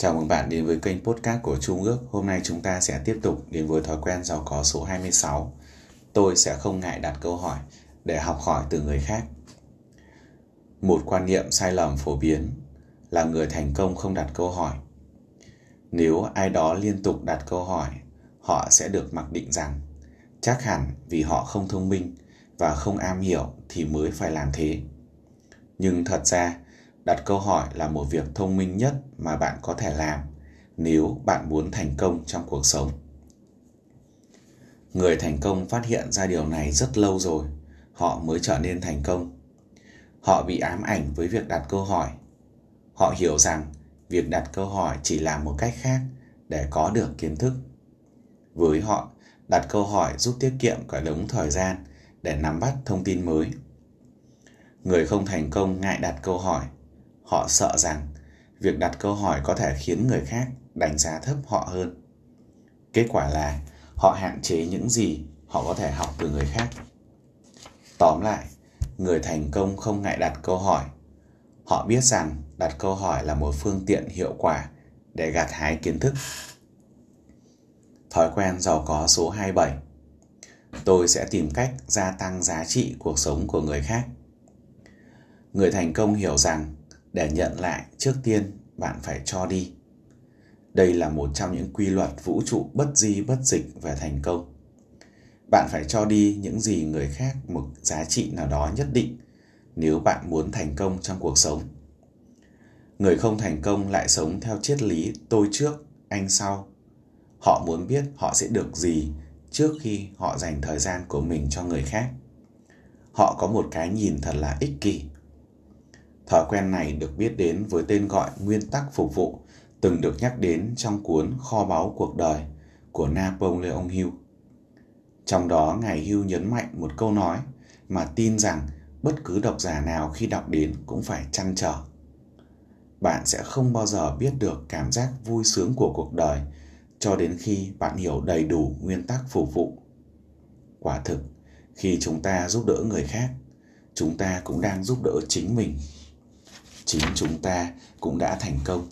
Chào mừng bạn đến với kênh podcast của Trung ước. Hôm nay chúng ta sẽ tiếp tục đến với thói quen giàu có số 26. Tôi sẽ không ngại đặt câu hỏi để học hỏi từ người khác. Một quan niệm sai lầm phổ biến là người thành công không đặt câu hỏi. Nếu ai đó liên tục đặt câu hỏi, họ sẽ được mặc định rằng chắc hẳn vì họ không thông minh và không am hiểu thì mới phải làm thế. Nhưng thật ra, đặt câu hỏi là một việc thông minh nhất mà bạn có thể làm nếu bạn muốn thành công trong cuộc sống. Người thành công phát hiện ra điều này rất lâu rồi, họ mới trở nên thành công. Họ bị ám ảnh với việc đặt câu hỏi. Họ hiểu rằng việc đặt câu hỏi chỉ là một cách khác để có được kiến thức. Với họ, đặt câu hỏi giúp tiết kiệm cả đống thời gian để nắm bắt thông tin mới. Người không thành công ngại đặt câu hỏi họ sợ rằng việc đặt câu hỏi có thể khiến người khác đánh giá thấp họ hơn. Kết quả là họ hạn chế những gì họ có thể học từ người khác. Tóm lại, người thành công không ngại đặt câu hỏi. Họ biết rằng đặt câu hỏi là một phương tiện hiệu quả để gặt hái kiến thức. Thói quen giàu có số 27 tôi sẽ tìm cách gia tăng giá trị cuộc sống của người khác. Người thành công hiểu rằng để nhận lại, trước tiên bạn phải cho đi. Đây là một trong những quy luật vũ trụ bất di, bất dịch về thành công. Bạn phải cho đi những gì người khác một giá trị nào đó nhất định nếu bạn muốn thành công trong cuộc sống. Người không thành công lại sống theo triết lý tôi trước, anh sau họ muốn biết họ sẽ được gì trước khi họ dành thời gian của mình cho người khác. Họ có một cái nhìn thật là ích kỷ. Thói quen này được biết đến với tên gọi nguyên tắc phục vụ, từng được nhắc đến trong cuốn Kho báu cuộc đời của Napoleon Hill. Trong đó, Ngài Hill nhấn mạnh một câu nói mà tin rằng bất cứ độc giả nào khi đọc đến cũng phải chăn trở. Bạn sẽ không bao giờ biết được cảm giác vui sướng của cuộc đời cho đến khi bạn hiểu đầy đủ nguyên tắc phục vụ. Quả thực, khi chúng ta giúp đỡ người khác, chúng ta cũng đang giúp đỡ chính mình chính chúng ta cũng đã thành công.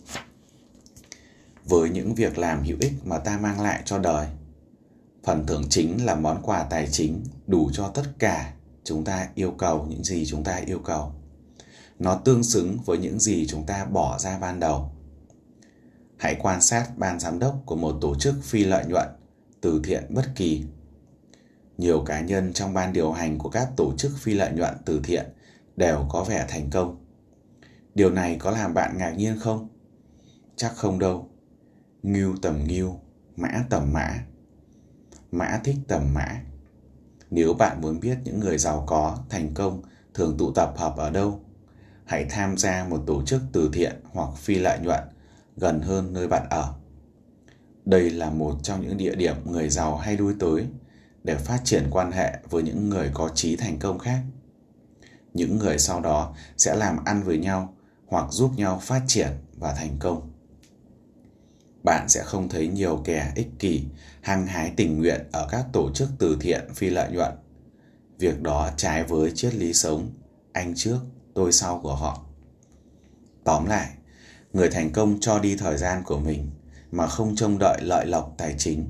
Với những việc làm hữu ích mà ta mang lại cho đời, phần thưởng chính là món quà tài chính đủ cho tất cả chúng ta yêu cầu, những gì chúng ta yêu cầu. Nó tương xứng với những gì chúng ta bỏ ra ban đầu. Hãy quan sát ban giám đốc của một tổ chức phi lợi nhuận, từ thiện bất kỳ. Nhiều cá nhân trong ban điều hành của các tổ chức phi lợi nhuận, từ thiện đều có vẻ thành công. Điều này có làm bạn ngạc nhiên không? Chắc không đâu. Ngưu tầm ngưu, mã tầm mã. Mã thích tầm mã. Nếu bạn muốn biết những người giàu có, thành công thường tụ tập hợp ở đâu, hãy tham gia một tổ chức từ thiện hoặc phi lợi nhuận gần hơn nơi bạn ở. Đây là một trong những địa điểm người giàu hay lui tới để phát triển quan hệ với những người có trí thành công khác. Những người sau đó sẽ làm ăn với nhau hoặc giúp nhau phát triển và thành công. Bạn sẽ không thấy nhiều kẻ ích kỷ, hăng hái tình nguyện ở các tổ chức từ thiện phi lợi nhuận. Việc đó trái với triết lý sống, anh trước, tôi sau của họ. Tóm lại, người thành công cho đi thời gian của mình mà không trông đợi lợi lộc tài chính.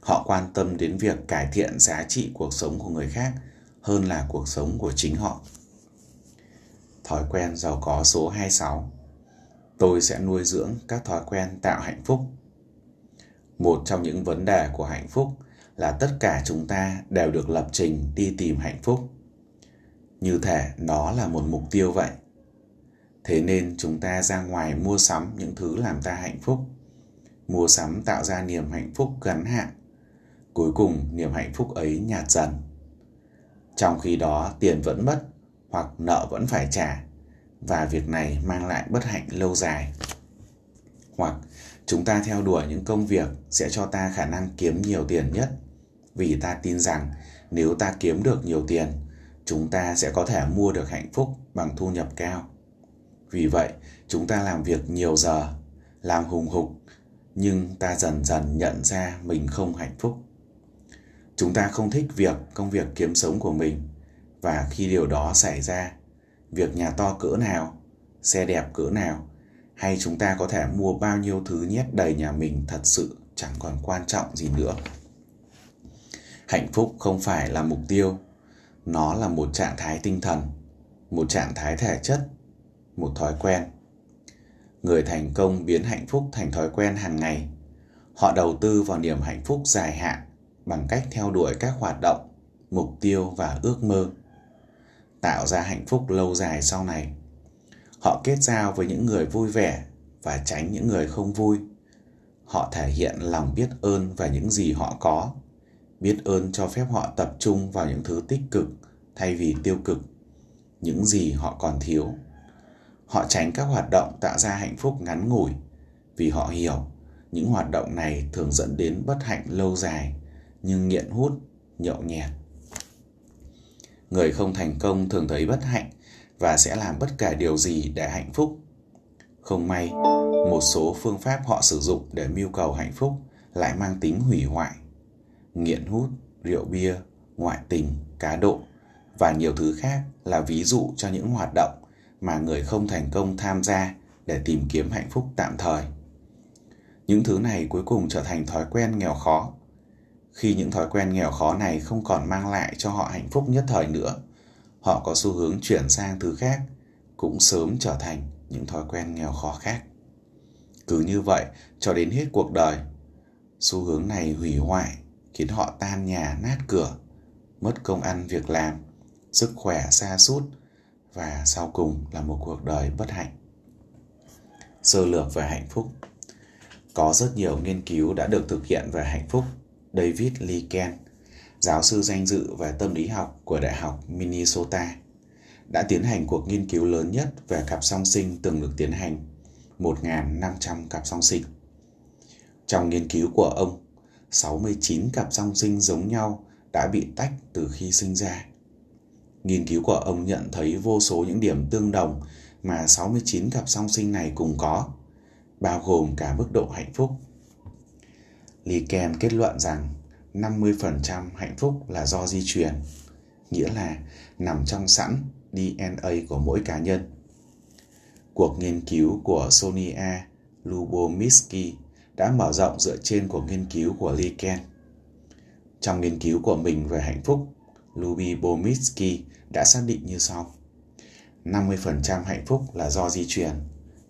Họ quan tâm đến việc cải thiện giá trị cuộc sống của người khác hơn là cuộc sống của chính họ. Thói quen giàu có số 26 Tôi sẽ nuôi dưỡng các thói quen tạo hạnh phúc. Một trong những vấn đề của hạnh phúc là tất cả chúng ta đều được lập trình đi tìm hạnh phúc. Như thể nó là một mục tiêu vậy. Thế nên chúng ta ra ngoài mua sắm những thứ làm ta hạnh phúc. Mua sắm tạo ra niềm hạnh phúc ngắn hạn. Cuối cùng, niềm hạnh phúc ấy nhạt dần. Trong khi đó, tiền vẫn mất hoặc nợ vẫn phải trả và việc này mang lại bất hạnh lâu dài. Hoặc chúng ta theo đuổi những công việc sẽ cho ta khả năng kiếm nhiều tiền nhất vì ta tin rằng nếu ta kiếm được nhiều tiền, chúng ta sẽ có thể mua được hạnh phúc bằng thu nhập cao. Vì vậy, chúng ta làm việc nhiều giờ, làm hùng hục, nhưng ta dần dần nhận ra mình không hạnh phúc. Chúng ta không thích việc công việc kiếm sống của mình và khi điều đó xảy ra, việc nhà to cỡ nào, xe đẹp cỡ nào, hay chúng ta có thể mua bao nhiêu thứ nhét đầy nhà mình thật sự chẳng còn quan trọng gì nữa. Hạnh phúc không phải là mục tiêu, nó là một trạng thái tinh thần, một trạng thái thể chất, một thói quen. Người thành công biến hạnh phúc thành thói quen hàng ngày. Họ đầu tư vào niềm hạnh phúc dài hạn bằng cách theo đuổi các hoạt động, mục tiêu và ước mơ tạo ra hạnh phúc lâu dài sau này. Họ kết giao với những người vui vẻ và tránh những người không vui. Họ thể hiện lòng biết ơn về những gì họ có. Biết ơn cho phép họ tập trung vào những thứ tích cực thay vì tiêu cực, những gì họ còn thiếu. Họ tránh các hoạt động tạo ra hạnh phúc ngắn ngủi, vì họ hiểu những hoạt động này thường dẫn đến bất hạnh lâu dài như nghiện hút, nhậu nhẹt người không thành công thường thấy bất hạnh và sẽ làm bất cả điều gì để hạnh phúc. Không may, một số phương pháp họ sử dụng để mưu cầu hạnh phúc lại mang tính hủy hoại. Nghiện hút, rượu bia, ngoại tình, cá độ và nhiều thứ khác là ví dụ cho những hoạt động mà người không thành công tham gia để tìm kiếm hạnh phúc tạm thời. Những thứ này cuối cùng trở thành thói quen nghèo khó khi những thói quen nghèo khó này không còn mang lại cho họ hạnh phúc nhất thời nữa. Họ có xu hướng chuyển sang thứ khác, cũng sớm trở thành những thói quen nghèo khó khác. Cứ như vậy, cho đến hết cuộc đời, xu hướng này hủy hoại, khiến họ tan nhà, nát cửa, mất công ăn việc làm, sức khỏe xa sút, và sau cùng là một cuộc đời bất hạnh. Sơ lược về hạnh phúc. Có rất nhiều nghiên cứu đã được thực hiện về hạnh phúc david liken giáo sư danh dự về tâm lý học của đại học minnesota đã tiến hành cuộc nghiên cứu lớn nhất về cặp song sinh từng được tiến hành 1.500 cặp song sinh. Trong nghiên cứu của ông, 69 cặp song sinh giống nhau đã bị tách từ khi sinh ra. Nghiên cứu của ông nhận thấy vô số những điểm tương đồng mà 69 cặp song sinh này cùng có, bao gồm cả mức độ hạnh phúc. Liken kết luận rằng 50% hạnh phúc là do di truyền, nghĩa là nằm trong sẵn DNA của mỗi cá nhân. Cuộc nghiên cứu của Sonia Lubomirsky đã mở rộng dựa trên cuộc nghiên cứu của Liken. Trong nghiên cứu của mình về hạnh phúc, Lubomirsky đã xác định như sau. 50% hạnh phúc là do di truyền,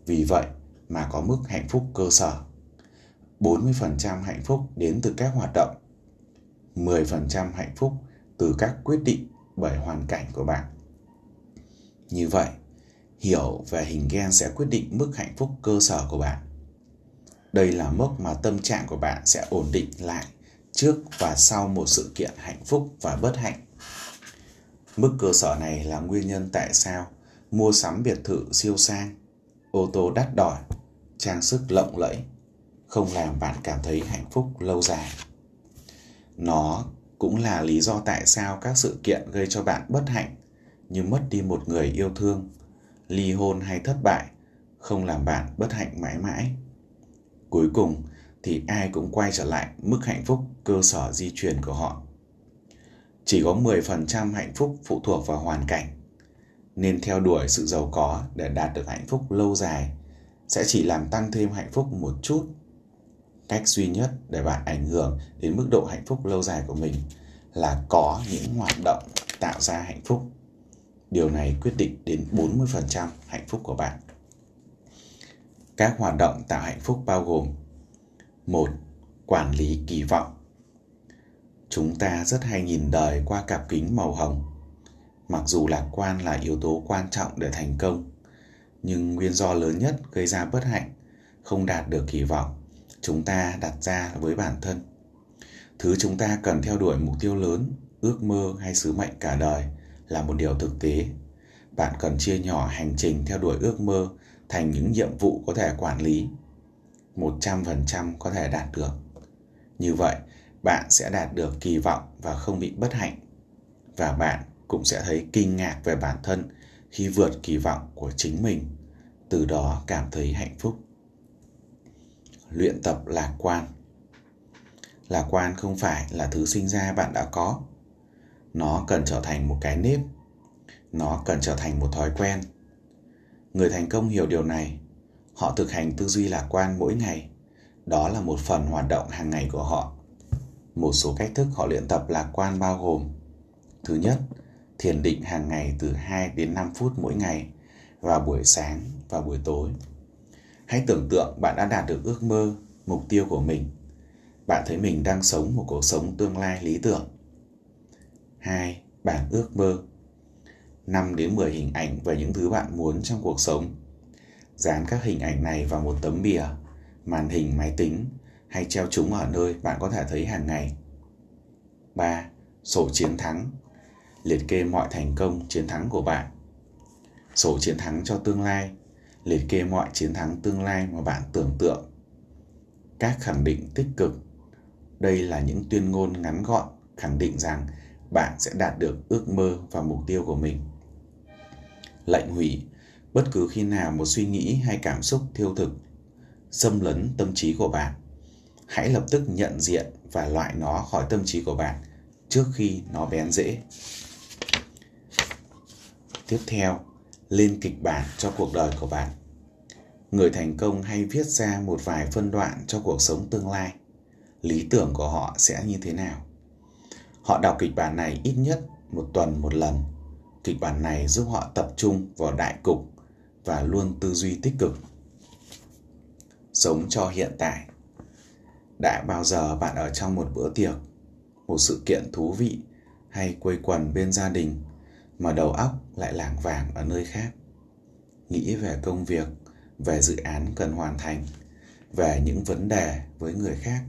vì vậy mà có mức hạnh phúc cơ sở. 40% hạnh phúc đến từ các hoạt động. 10% hạnh phúc từ các quyết định bởi hoàn cảnh của bạn. Như vậy, hiểu về hình gen sẽ quyết định mức hạnh phúc cơ sở của bạn. Đây là mức mà tâm trạng của bạn sẽ ổn định lại trước và sau một sự kiện hạnh phúc và bất hạnh. Mức cơ sở này là nguyên nhân tại sao mua sắm biệt thự siêu sang, ô tô đắt đỏ, trang sức lộng lẫy không làm bạn cảm thấy hạnh phúc lâu dài. Nó cũng là lý do tại sao các sự kiện gây cho bạn bất hạnh như mất đi một người yêu thương, ly hôn hay thất bại không làm bạn bất hạnh mãi mãi. Cuối cùng thì ai cũng quay trở lại mức hạnh phúc cơ sở di truyền của họ. Chỉ có 10% hạnh phúc phụ thuộc vào hoàn cảnh, nên theo đuổi sự giàu có để đạt được hạnh phúc lâu dài sẽ chỉ làm tăng thêm hạnh phúc một chút. Cách duy nhất để bạn ảnh hưởng đến mức độ hạnh phúc lâu dài của mình là có những hoạt động tạo ra hạnh phúc. Điều này quyết định đến 40% hạnh phúc của bạn. Các hoạt động tạo hạnh phúc bao gồm một Quản lý kỳ vọng Chúng ta rất hay nhìn đời qua cặp kính màu hồng. Mặc dù lạc quan là yếu tố quan trọng để thành công, nhưng nguyên do lớn nhất gây ra bất hạnh không đạt được kỳ vọng chúng ta đặt ra với bản thân. Thứ chúng ta cần theo đuổi mục tiêu lớn, ước mơ hay sứ mệnh cả đời là một điều thực tế. Bạn cần chia nhỏ hành trình theo đuổi ước mơ thành những nhiệm vụ có thể quản lý. 100% có thể đạt được. Như vậy, bạn sẽ đạt được kỳ vọng và không bị bất hạnh. Và bạn cũng sẽ thấy kinh ngạc về bản thân khi vượt kỳ vọng của chính mình, từ đó cảm thấy hạnh phúc. Luyện tập lạc quan Lạc quan không phải là thứ sinh ra bạn đã có. Nó cần trở thành một cái nếp. Nó cần trở thành một thói quen. Người thành công hiểu điều này. họ thực hành tư duy lạc quan mỗi ngày đó là một phần hoạt động hàng ngày của họ một số cách thức họ luyện tập lạc quan bao gồm thứ nhất, thiền định hàng ngày từ 2 đến 5 phút mỗi ngày vào buổi sáng và buổi tối hãy tưởng tượng bạn đã đạt được ước mơ mục tiêu của mình bạn thấy mình đang sống một cuộc sống tương lai lý tưởng 2. Bản ước mơ 5 đến 10 hình ảnh về những thứ bạn muốn trong cuộc sống. Dán các hình ảnh này vào một tấm bìa, màn hình máy tính hay treo chúng ở nơi bạn có thể thấy hàng ngày. 3. Sổ chiến thắng Liệt kê mọi thành công, chiến thắng của bạn. Sổ chiến thắng cho tương lai Liệt kê mọi chiến thắng tương lai mà bạn tưởng tượng. Các khẳng định tích cực. Đây là những tuyên ngôn ngắn gọn, khẳng định rằng bạn sẽ đạt được ước mơ và mục tiêu của mình. Lệnh hủy. Bất cứ khi nào một suy nghĩ hay cảm xúc thiêu thực, xâm lấn tâm trí của bạn, hãy lập tức nhận diện và loại nó khỏi tâm trí của bạn trước khi nó bén rễ. Tiếp theo lên kịch bản cho cuộc đời của bạn người thành công hay viết ra một vài phân đoạn cho cuộc sống tương lai lý tưởng của họ sẽ như thế nào họ đọc kịch bản này ít nhất một tuần một lần Kịch bản này giúp họ tập trung vào đại cục và luôn tư duy tích cực. Sống cho hiện tại. Đã bao giờ bạn ở trong một bữa tiệc, một sự kiện thú vị hay quây quần bên gia đình mà đầu óc lại lảng vảng ở nơi khác? Nghĩ về công việc, về dự án cần hoàn thành, về những vấn đề với người khác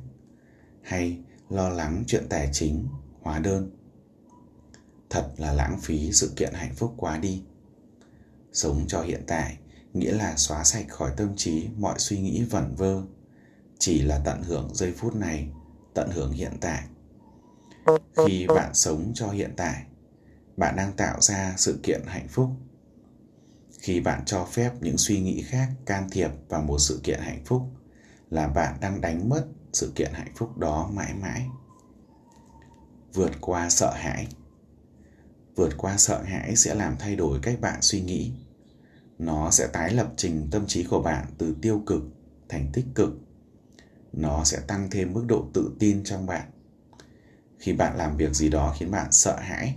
hay lo lắng chuyện tài chính, hóa đơn. Thật là lãng phí sự kiện hạnh phúc quá đi. Sống cho hiện tại nghĩa là xóa sạch khỏi tâm trí mọi suy nghĩ vẩn vơ. Chỉ là tận hưởng giây phút này tận hưởng hiện tại. Khi bạn sống cho hiện tại bạn đang tạo ra sự kiện hạnh phúc. Khi bạn cho phép những suy nghĩ khác can thiệp vào một sự kiện hạnh phúc là bạn đang đánh mất sự kiện hạnh phúc đó mãi mãi. Vượt qua sợ hãi. Vượt qua sợ hãi sẽ làm thay đổi cách bạn suy nghĩ. Nó sẽ tái lập trình tâm trí của bạn từ tiêu cực thành tích cực. Nó sẽ tăng thêm mức độ tự tin trong bạn. Khi bạn làm việc gì đó khiến bạn sợ hãi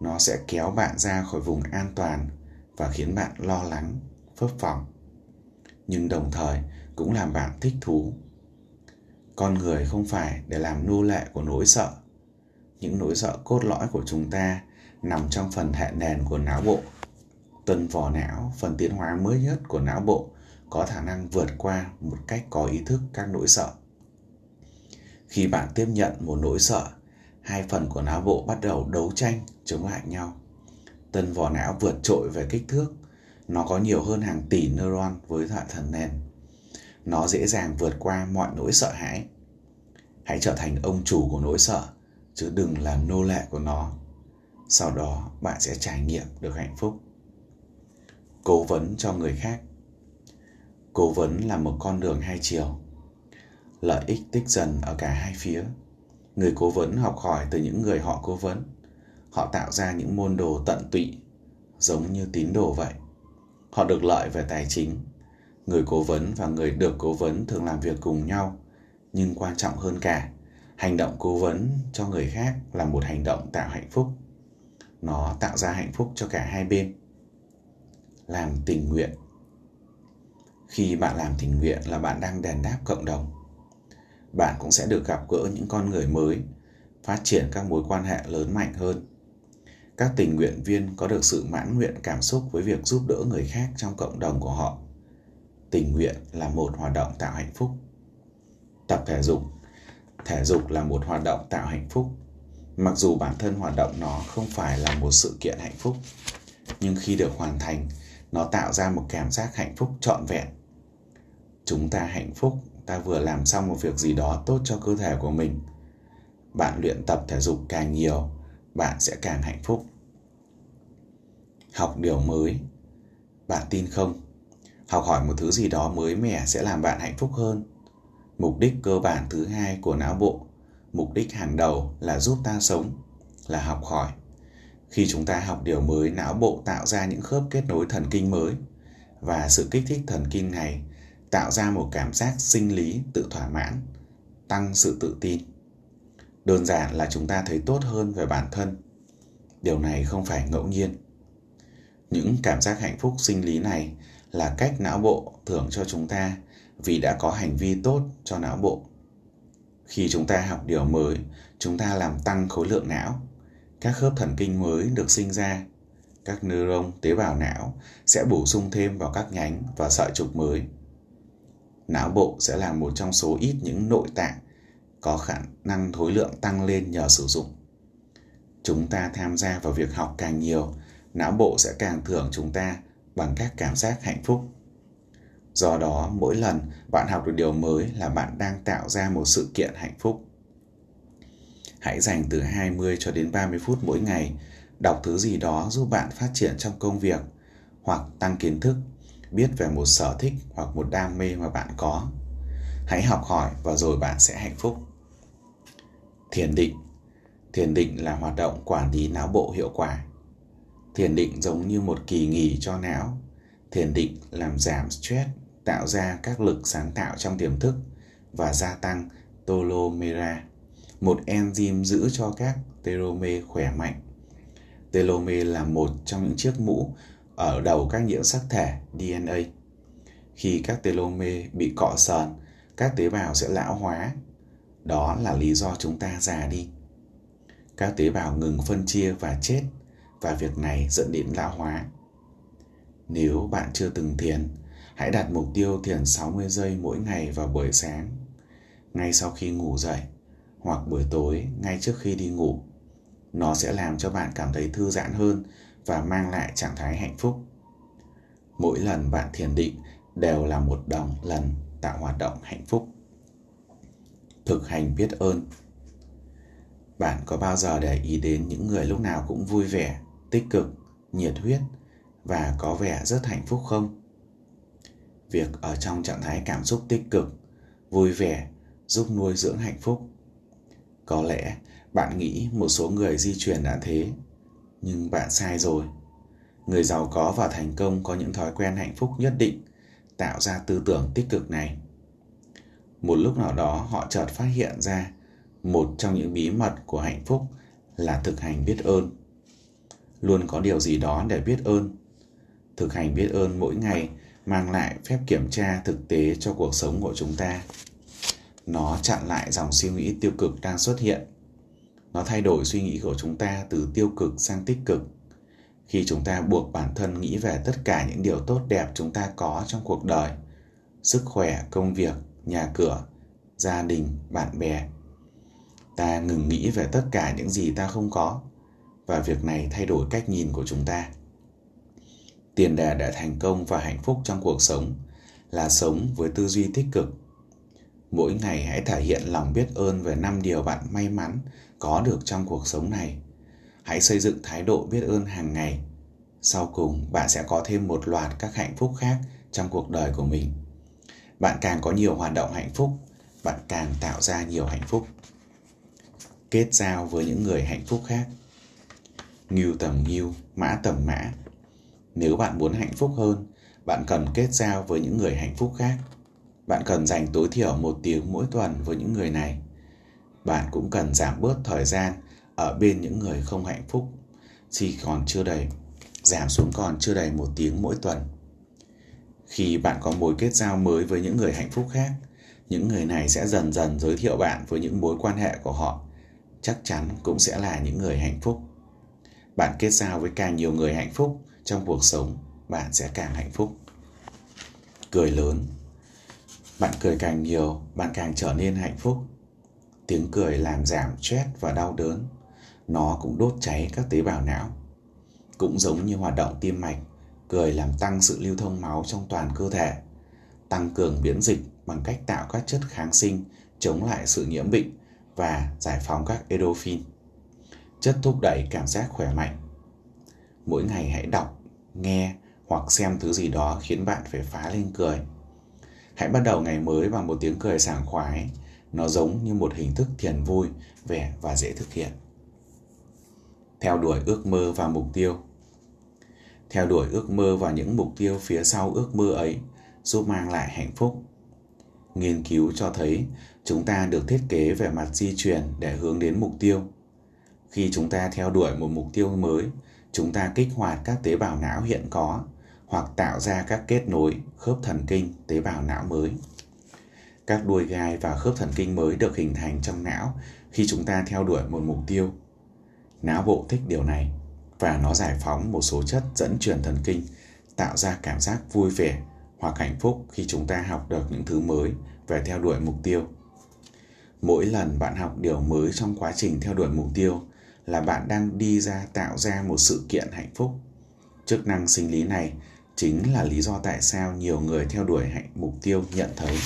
nó sẽ kéo bạn ra khỏi vùng an toàn và khiến bạn lo lắng phấp phỏng nhưng đồng thời cũng làm bạn thích thú con người không phải để làm nô lệ của nỗi sợ những nỗi sợ cốt lõi của chúng ta nằm trong phần hệ nền của não bộ. Tuần vỏ não, phần tiến hóa mới nhất của não bộ, có khả năng vượt qua một cách có ý thức các nỗi sợ. Khi bạn tiếp nhận một nỗi sợ, hai phần của não bộ bắt đầu đấu tranh chống lại nhau. Tân vỏ não vượt trội về kích thước, nó có nhiều hơn hàng tỷ neuron với hệ thần nền. Nó dễ dàng vượt qua mọi nỗi sợ hãi. Hãy trở thành ông chủ của nỗi sợ, chứ đừng làm nô lệ của nó sau đó bạn sẽ trải nghiệm được hạnh phúc cố vấn cho người khác cố vấn là một con đường hai chiều lợi ích tích dần ở cả hai phía người cố vấn học hỏi từ những người họ cố vấn. Họ tạo ra những môn đồ tận tụy, giống như tín đồ vậy. Họ được lợi về tài chính. Người cố vấn và người được cố vấn thường làm việc cùng nhau, nhưng quan trọng hơn cả, hành động cố vấn cho người khác là một hành động tạo hạnh phúc. Nó tạo ra hạnh phúc cho cả hai bên. Làm tình nguyện. Khi bạn làm tình nguyện là bạn đang đền đáp cộng đồng bạn cũng sẽ được gặp gỡ những con người mới, phát triển các mối quan hệ lớn mạnh hơn. Các tình nguyện viên có được sự mãn nguyện cảm xúc với việc giúp đỡ người khác trong cộng đồng của họ. Tình nguyện là một hoạt động tạo hạnh phúc. Tập thể dục. Thể dục là một hoạt động tạo hạnh phúc. Mặc dù bản thân hoạt động nó không phải là một sự kiện hạnh phúc, nhưng khi được hoàn thành, nó tạo ra một cảm giác hạnh phúc trọn vẹn. Chúng ta hạnh phúc ta vừa làm xong một việc gì đó tốt cho cơ thể của mình. Bạn luyện tập thể dục càng nhiều, bạn sẽ càng hạnh phúc. Học điều mới. Bạn tin không? Học hỏi một thứ gì đó mới mẻ sẽ làm bạn hạnh phúc hơn. Mục đích cơ bản thứ hai của não bộ, mục đích hàng đầu là giúp ta sống, là học hỏi. Khi chúng ta học điều mới, não bộ tạo ra những khớp kết nối thần kinh mới và sự kích thích thần kinh này tạo ra một cảm giác sinh lý tự thỏa mãn, tăng sự tự tin. Đơn giản là chúng ta thấy tốt hơn về bản thân. Điều này không phải ngẫu nhiên. Những cảm giác hạnh phúc sinh lý này là cách não bộ thưởng cho chúng ta vì đã có hành vi tốt cho não bộ. Khi chúng ta học điều mới, chúng ta làm tăng khối lượng não. Các khớp thần kinh mới được sinh ra. Các neuron tế bào não sẽ bổ sung thêm vào các nhánh và sợi trục mới. Não bộ sẽ là một trong số ít những nội tạng có khả năng khối lượng tăng lên nhờ sử dụng. Chúng ta tham gia vào việc học càng nhiều, não bộ sẽ càng thưởng chúng ta bằng các cảm giác hạnh phúc. Do đó, mỗi lần bạn học được điều mới là bạn đang tạo ra một sự kiện hạnh phúc. Hãy dành từ 20 cho đến 30 phút mỗi ngày đọc thứ gì đó giúp bạn phát triển trong công việc hoặc tăng kiến thức, biết về một sở thích hoặc một đam mê mà bạn có. Hãy học hỏi và rồi bạn sẽ hạnh phúc. Thiền định Thiền định là hoạt động quản lý não bộ hiệu quả. Thiền định giống như một kỳ nghỉ cho não. Thiền định làm giảm stress, tạo ra các lực sáng tạo trong tiềm thức và gia tăng telomere, một enzyme giữ cho các telomere khỏe mạnh. Telomere là một trong những chiếc mũ ở đầu các nhiễm sắc thể DNA. Khi các telomere bị cọ sờn, các tế bào sẽ lão hóa. Đó là lý do chúng ta già đi. Các tế bào ngừng phân chia và chết và việc này dẫn đến lão hóa. Nếu bạn chưa từng thiền, hãy đặt mục tiêu thiền 60 giây mỗi ngày vào buổi sáng, ngay sau khi ngủ dậy, hoặc buổi tối ngay trước khi đi ngủ. Nó sẽ làm cho bạn cảm thấy thư giãn hơn và mang lại trạng thái hạnh phúc. Mỗi lần bạn thiền định đều là một đồng lần tạo hoạt động hạnh phúc. Thực hành biết ơn Bạn có bao giờ để ý đến những người lúc nào cũng vui vẻ, tích cực, nhiệt huyết và có vẻ rất hạnh phúc không? Việc ở trong trạng thái cảm xúc tích cực, vui vẻ giúp nuôi dưỡng hạnh phúc. Có lẽ bạn nghĩ một số người di truyền đã thế, nhưng bạn sai rồi. Người giàu có và thành công có những thói quen hạnh phúc nhất định, tạo ra tư tưởng tích cực này. Một lúc nào đó họ chợt phát hiện ra một trong những bí mật của hạnh phúc là thực hành biết ơn. Luôn có điều gì đó để biết ơn. Thực hành biết ơn mỗi ngày mang lại phép kiểm tra thực tế cho cuộc sống của chúng ta. Nó chặn lại dòng suy nghĩ tiêu cực đang xuất hiện. Nó thay đổi suy nghĩ của chúng ta từ tiêu cực sang tích cực. Khi chúng ta buộc bản thân nghĩ về tất cả những điều tốt đẹp chúng ta có trong cuộc đời, sức khỏe, công việc, nhà cửa, gia đình, bạn bè, ta ngừng nghĩ về tất cả những gì ta không có và việc này thay đổi cách nhìn của chúng ta tiền đề để thành công và hạnh phúc trong cuộc sống là sống với tư duy tích cực mỗi ngày hãy thể hiện lòng biết ơn về năm điều bạn may mắn có được trong cuộc sống này. Hãy xây dựng thái độ biết ơn hàng ngày. Sau cùng, bạn sẽ có thêm một loạt các hạnh phúc khác trong cuộc đời của mình. Bạn càng có nhiều hoạt động hạnh phúc, bạn càng tạo ra nhiều hạnh phúc. Kết giao với những người hạnh phúc khác. Nghiêu tầm nghiêu mã tầm mã. Nếu bạn muốn hạnh phúc hơn, bạn cần kết giao với những người hạnh phúc khác. Bạn cần dành tối thiểu một tiếng mỗi tuần với những người này bạn cũng cần giảm bớt thời gian ở bên những người không hạnh phúc. Chỉ còn chưa đầy, giảm xuống còn chưa đầy một tiếng mỗi tuần. Khi bạn có mối kết giao mới với những người hạnh phúc khác, những người này sẽ dần dần giới thiệu bạn với những mối quan hệ của họ. Chắc chắn cũng sẽ là những người hạnh phúc. Bạn kết giao với càng nhiều người hạnh phúc trong cuộc sống, bạn sẽ càng hạnh phúc. Cười lớn. Bạn cười càng nhiều, bạn càng trở nên hạnh phúc tiếng cười làm giảm stress và đau đớn nó cũng đốt cháy các tế bào não cũng giống như hoạt động tim mạch cười làm tăng sự lưu thông máu trong toàn cơ thể tăng cường miễn dịch bằng cách tạo các chất kháng sinh chống lại sự nhiễm bệnh và giải phóng các endorphin, chất thúc đẩy cảm giác khỏe mạnh. Mỗi ngày hãy đọc, nghe hoặc xem thứ gì đó khiến bạn phải phá lên cười. Hãy bắt đầu ngày mới bằng một tiếng cười sảng khoái, nó giống như một hình thức thiền vui, vẻ và dễ thực hiện. Theo đuổi ước mơ và mục tiêu Theo đuổi ước mơ và những mục tiêu phía sau ước mơ ấy giúp mang lại hạnh phúc. Nghiên cứu cho thấy chúng ta được thiết kế về mặt di truyền để hướng đến mục tiêu. Khi chúng ta theo đuổi một mục tiêu mới, chúng ta kích hoạt các tế bào não hiện có hoặc tạo ra các kết nối khớp thần kinh tế bào não mới. Các đuôi gai và khớp thần kinh mới được hình thành trong não khi chúng ta theo đuổi một mục tiêu. Não bộ thích điều này và nó giải phóng một số chất dẫn truyền thần kinh, tạo ra cảm giác vui vẻ hoặc hạnh phúc khi chúng ta học được những thứ mới về theo đuổi mục tiêu. Mỗi lần bạn học điều mới trong quá trình theo đuổi mục tiêu là bạn đang đi ra tạo ra một sự kiện hạnh phúc. Chức năng sinh lý này chính là lý do tại sao nhiều người theo đuổi hạnh mục tiêu nhận thấy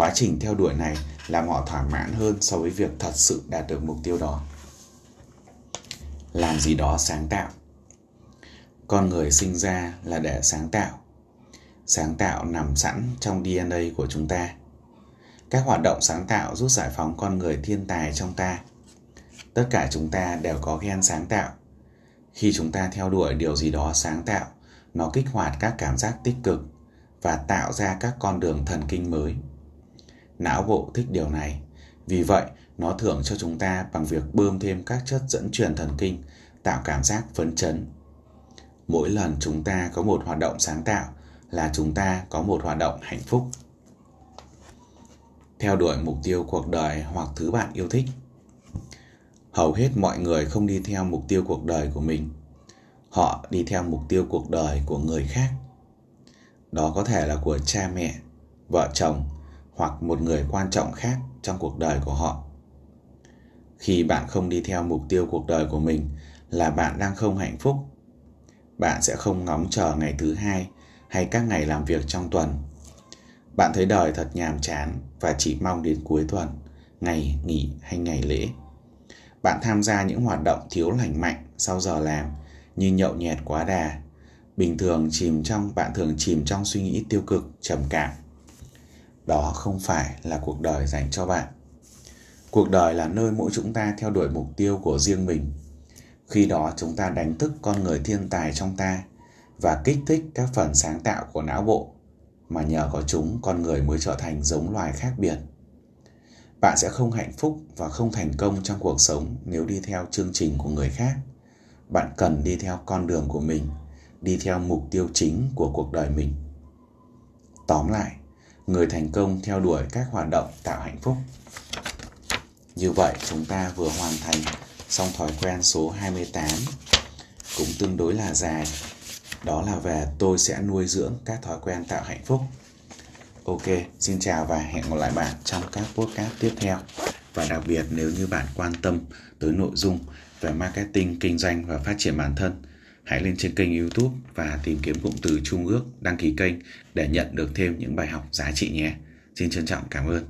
quá trình theo đuổi này làm họ thỏa mãn hơn so với việc thật sự đạt được mục tiêu đó. Làm gì đó sáng tạo. Con người sinh ra là để sáng tạo. Sáng tạo nằm sẵn trong dna của chúng ta. Các hoạt động sáng tạo giúp giải phóng con người thiên tài trong ta. Tất cả chúng ta đều có gen sáng tạo. Khi chúng ta theo đuổi điều gì đó sáng tạo, nó kích hoạt các cảm giác tích cực và tạo ra các con đường thần kinh mới não bộ thích điều này. Vì vậy, nó thưởng cho chúng ta bằng việc bơm thêm các chất dẫn truyền thần kinh, tạo cảm giác phấn chấn. Mỗi lần chúng ta có một hoạt động sáng tạo là chúng ta có một hoạt động hạnh phúc. Theo đuổi mục tiêu cuộc đời hoặc thứ bạn yêu thích. Hầu hết mọi người không đi theo mục tiêu cuộc đời của mình. Họ đi theo mục tiêu cuộc đời của người khác. Đó có thể là của cha mẹ, vợ chồng hoặc một người quan trọng khác trong cuộc đời của họ. Khi bạn không đi theo mục tiêu cuộc đời của mình là bạn đang không hạnh phúc, bạn sẽ không ngóng chờ ngày thứ hai hay các ngày làm việc trong tuần. Bạn thấy đời thật nhàm chán và chỉ mong đến cuối tuần, ngày nghỉ hay ngày lễ. Bạn tham gia những hoạt động thiếu lành mạnh sau giờ làm như nhậu nhẹt quá đà, bình thường chìm trong, bạn thường chìm trong suy nghĩ tiêu cực, trầm cảm đó không phải là cuộc đời dành cho bạn. Cuộc đời là nơi mỗi chúng ta theo đuổi mục tiêu của riêng mình. Khi đó chúng ta đánh thức con người thiên tài trong ta và kích thích các phần sáng tạo của não bộ, mà nhờ có chúng con người mới trở thành giống loài khác biệt. Bạn sẽ không hạnh phúc và không thành công trong cuộc sống nếu đi theo chương trình của người khác. Bạn cần đi theo con đường của mình, đi theo mục tiêu chính của cuộc đời mình. Tóm lại người thành công theo đuổi các hoạt động tạo hạnh phúc. Như vậy chúng ta vừa hoàn thành xong thói quen số 28 cũng tương đối là dài. Đó là về tôi sẽ nuôi dưỡng các thói quen tạo hạnh phúc. Ok, xin chào và hẹn gặp lại bạn trong các podcast tiếp theo. Và đặc biệt nếu như bạn quan tâm tới nội dung về marketing, kinh doanh và phát triển bản thân, hãy lên trên kênh YouTube và tìm kiếm cụm từ Trung ước, đăng ký kênh để nhận được thêm những bài học giá trị nhé. Xin trân trọng cảm ơn.